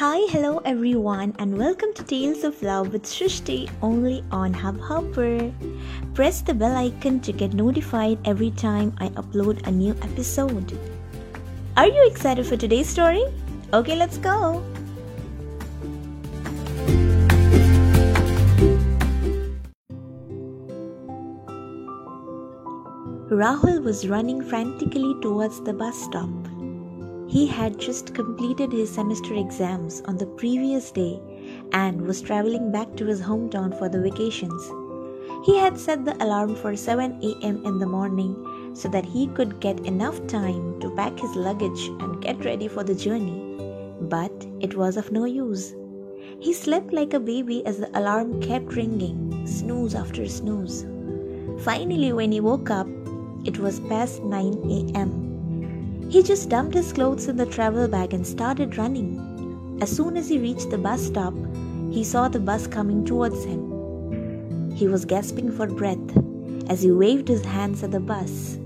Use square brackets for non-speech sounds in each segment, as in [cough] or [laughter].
Hi, hello everyone, and welcome to Tales of Love with Shrishti only on Hubhopper. Press the bell icon to get notified every time I upload a new episode. Are you excited for today's story? Okay, let's go. Rahul was running frantically towards the bus stop. He had just completed his semester exams on the previous day and was traveling back to his hometown for the vacations. He had set the alarm for 7 am in the morning so that he could get enough time to pack his luggage and get ready for the journey. But it was of no use. He slept like a baby as the alarm kept ringing, snooze after snooze. Finally, when he woke up, it was past 9 am. He just dumped his clothes in the travel bag and started running. As soon as he reached the bus stop, he saw the bus coming towards him. He was gasping for breath as he waved his hands at the bus.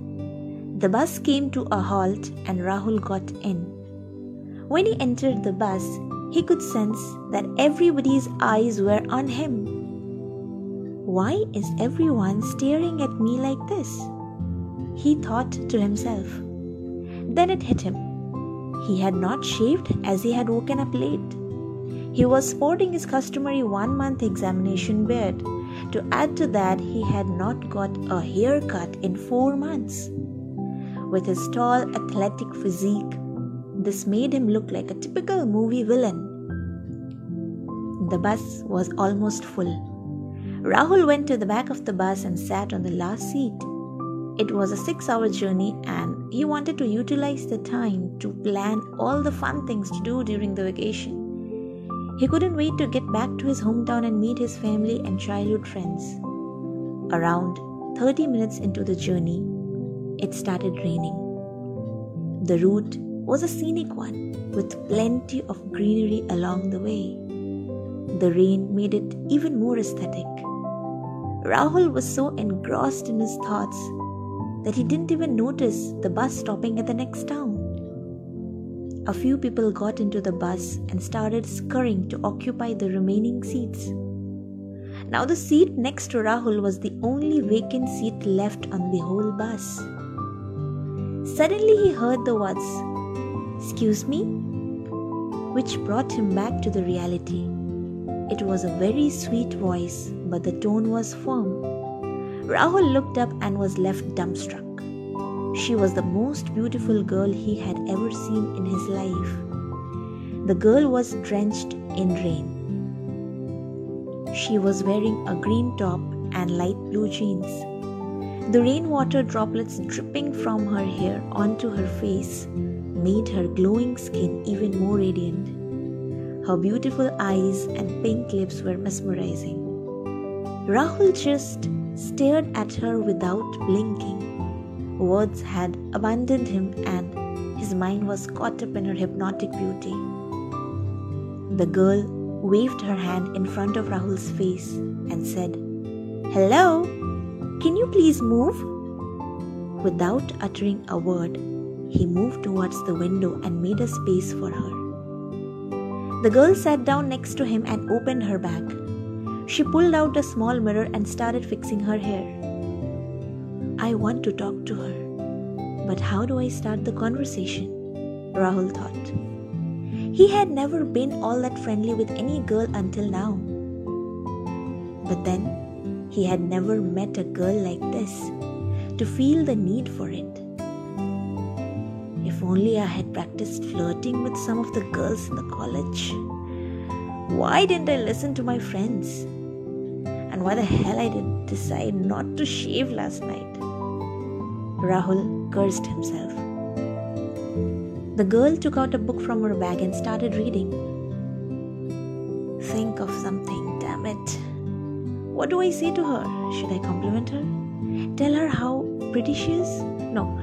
The bus came to a halt and Rahul got in. When he entered the bus, he could sense that everybody's eyes were on him. Why is everyone staring at me like this? he thought to himself. Then it hit him. He had not shaved as he had woken up late. He was sporting his customary one month examination beard. To add to that, he had not got a haircut in four months. With his tall, athletic physique, this made him look like a typical movie villain. The bus was almost full. Rahul went to the back of the bus and sat on the last seat. It was a six hour journey, and he wanted to utilize the time to plan all the fun things to do during the vacation. He couldn't wait to get back to his hometown and meet his family and childhood friends. Around 30 minutes into the journey, it started raining. The route was a scenic one with plenty of greenery along the way. The rain made it even more aesthetic. Rahul was so engrossed in his thoughts that he didn't even notice the bus stopping at the next town. A few people got into the bus and started scurrying to occupy the remaining seats. Now, the seat next to Rahul was the only vacant seat left on the whole bus. Suddenly, he heard the words, Excuse me? which brought him back to the reality. It was a very sweet voice, but the tone was firm Rahul looked up and was left dumbstruck. She was the most beautiful girl he had ever seen in his life. The girl was drenched in rain. She was wearing a green top and light blue jeans. The rainwater droplets dripping from her hair onto her face made her glowing skin even more radiant. Her beautiful eyes and pink lips were mesmerizing. Rahul just stared at her without blinking. Words had abandoned him, and his mind was caught up in her hypnotic beauty. The girl waved her hand in front of Rahul's face and said, Hello, can you please move? Without uttering a word, he moved towards the window and made a space for her. The girl sat down next to him and opened her bag. She pulled out a small mirror and started fixing her hair. I want to talk to her, but how do I start the conversation? Rahul thought. He had never been all that friendly with any girl until now. But then, he had never met a girl like this to feel the need for it. If only I had practiced flirting with some of the girls in the college. Why didn't I listen to my friends? Why the hell I did decide not to shave last night? Rahul cursed himself. The girl took out a book from her bag and started reading. Think of something, damn it. What do I say to her? Should I compliment her? Tell her how pretty she is? No,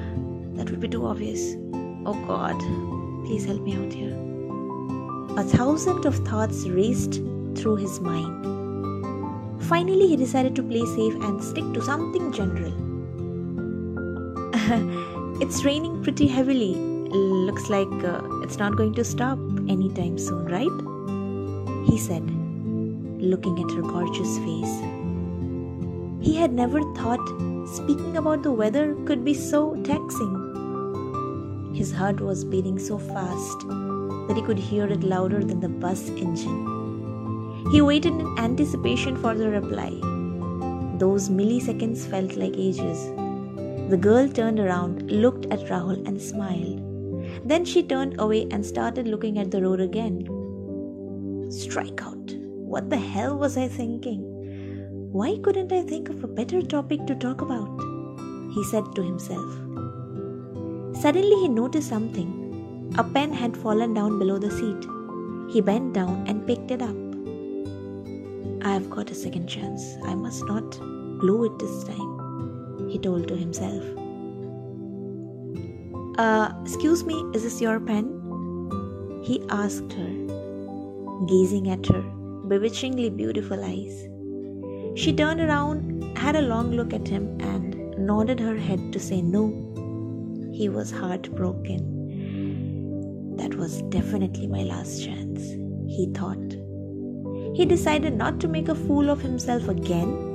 that would be too obvious. Oh God, please help me out here. A thousand of thoughts raced through his mind. Finally, he decided to play safe and stick to something general. [laughs] it's raining pretty heavily. looks like uh, it's not going to stop anytime soon, right? He said, looking at her gorgeous face. He had never thought speaking about the weather could be so taxing. His heart was beating so fast that he could hear it louder than the bus engine. He waited in anticipation for the reply. Those milliseconds felt like ages. The girl turned around, looked at Rahul, and smiled. Then she turned away and started looking at the road again. Strike out. What the hell was I thinking? Why couldn't I think of a better topic to talk about? He said to himself. Suddenly he noticed something. A pen had fallen down below the seat. He bent down and picked it up. I have got a second chance. I must not blow it this time he told to himself. Uh, excuse me, is this your pen? He asked her, gazing at her bewitchingly beautiful eyes. She turned around, had a long look at him, and nodded her head to say no. He was heartbroken. That was definitely my last chance, he thought. He decided not to make a fool of himself again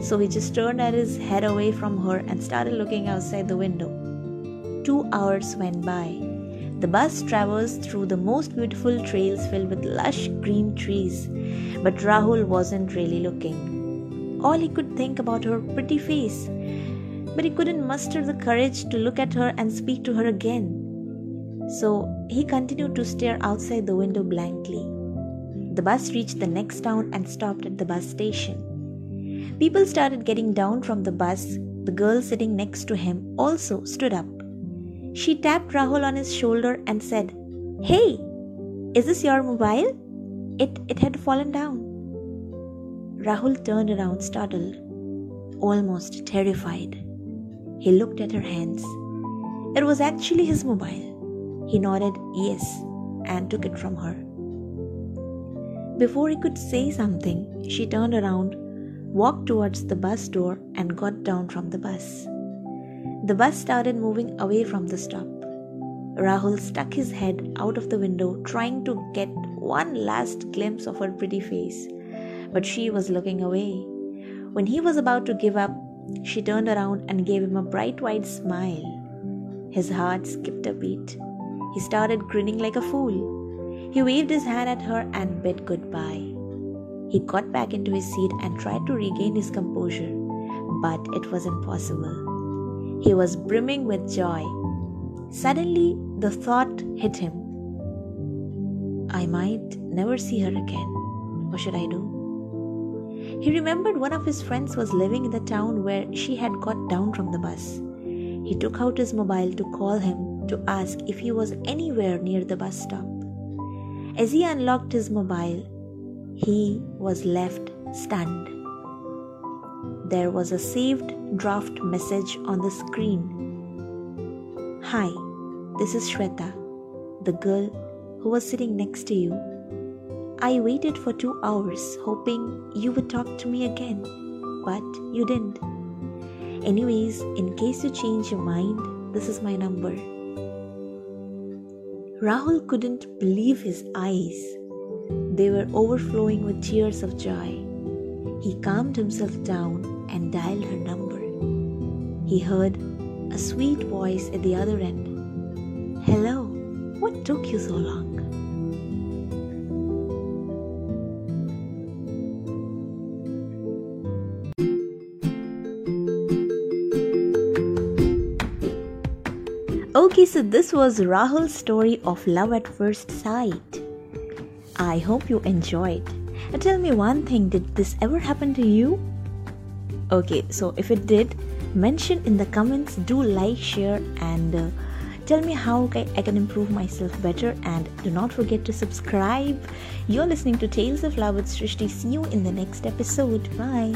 so he just turned his head away from her and started looking outside the window. Two hours went by. The bus traversed through the most beautiful trails filled with lush green trees, but Rahul wasn't really looking. All he could think about her pretty face, but he couldn't muster the courage to look at her and speak to her again. So he continued to stare outside the window blankly. The bus reached the next town and stopped at the bus station. People started getting down from the bus. The girl sitting next to him also stood up. She tapped Rahul on his shoulder and said, Hey, is this your mobile? It, it had fallen down. Rahul turned around, startled, almost terrified. He looked at her hands. It was actually his mobile. He nodded yes and took it from her. Before he could say something, she turned around walked towards the bus door and got down from the bus. The bus started moving away from the stop. Rahul stuck his head out of the window, trying to get one last glimpse of her pretty face, but she was looking away. When he was about to give up, she turned around and gave him a bright white smile. His heart skipped a beat. He started grinning like a fool. He waved his hand at her and bid goodbye. He got back into his seat and tried to regain his composure, but it was impossible. He was brimming with joy. Suddenly, the thought hit him I might never see her again. What should I do? He remembered one of his friends was living in the town where she had got down from the bus. He took out his mobile to call him to ask if he was anywhere near the bus stop. As he unlocked his mobile, he was left stunned. There was a saved draft message on the screen. Hi, this is Shweta, the girl who was sitting next to you. I waited for two hours hoping you would talk to me again, but you didn't. Anyways, in case you change your mind, this is my number. Rahul couldn't believe his eyes. They were overflowing with tears of joy. He calmed himself down and dialed her number. He heard a sweet voice at the other end. Hello, what took you so long? Okay, so this was Rahul's story of love at first sight. I hope you enjoyed. Tell me one thing did this ever happen to you? Okay, so if it did, mention in the comments, do like, share, and uh, tell me how I can improve myself better. And do not forget to subscribe. You're listening to Tales of Love with Srishti. See you in the next episode. Bye.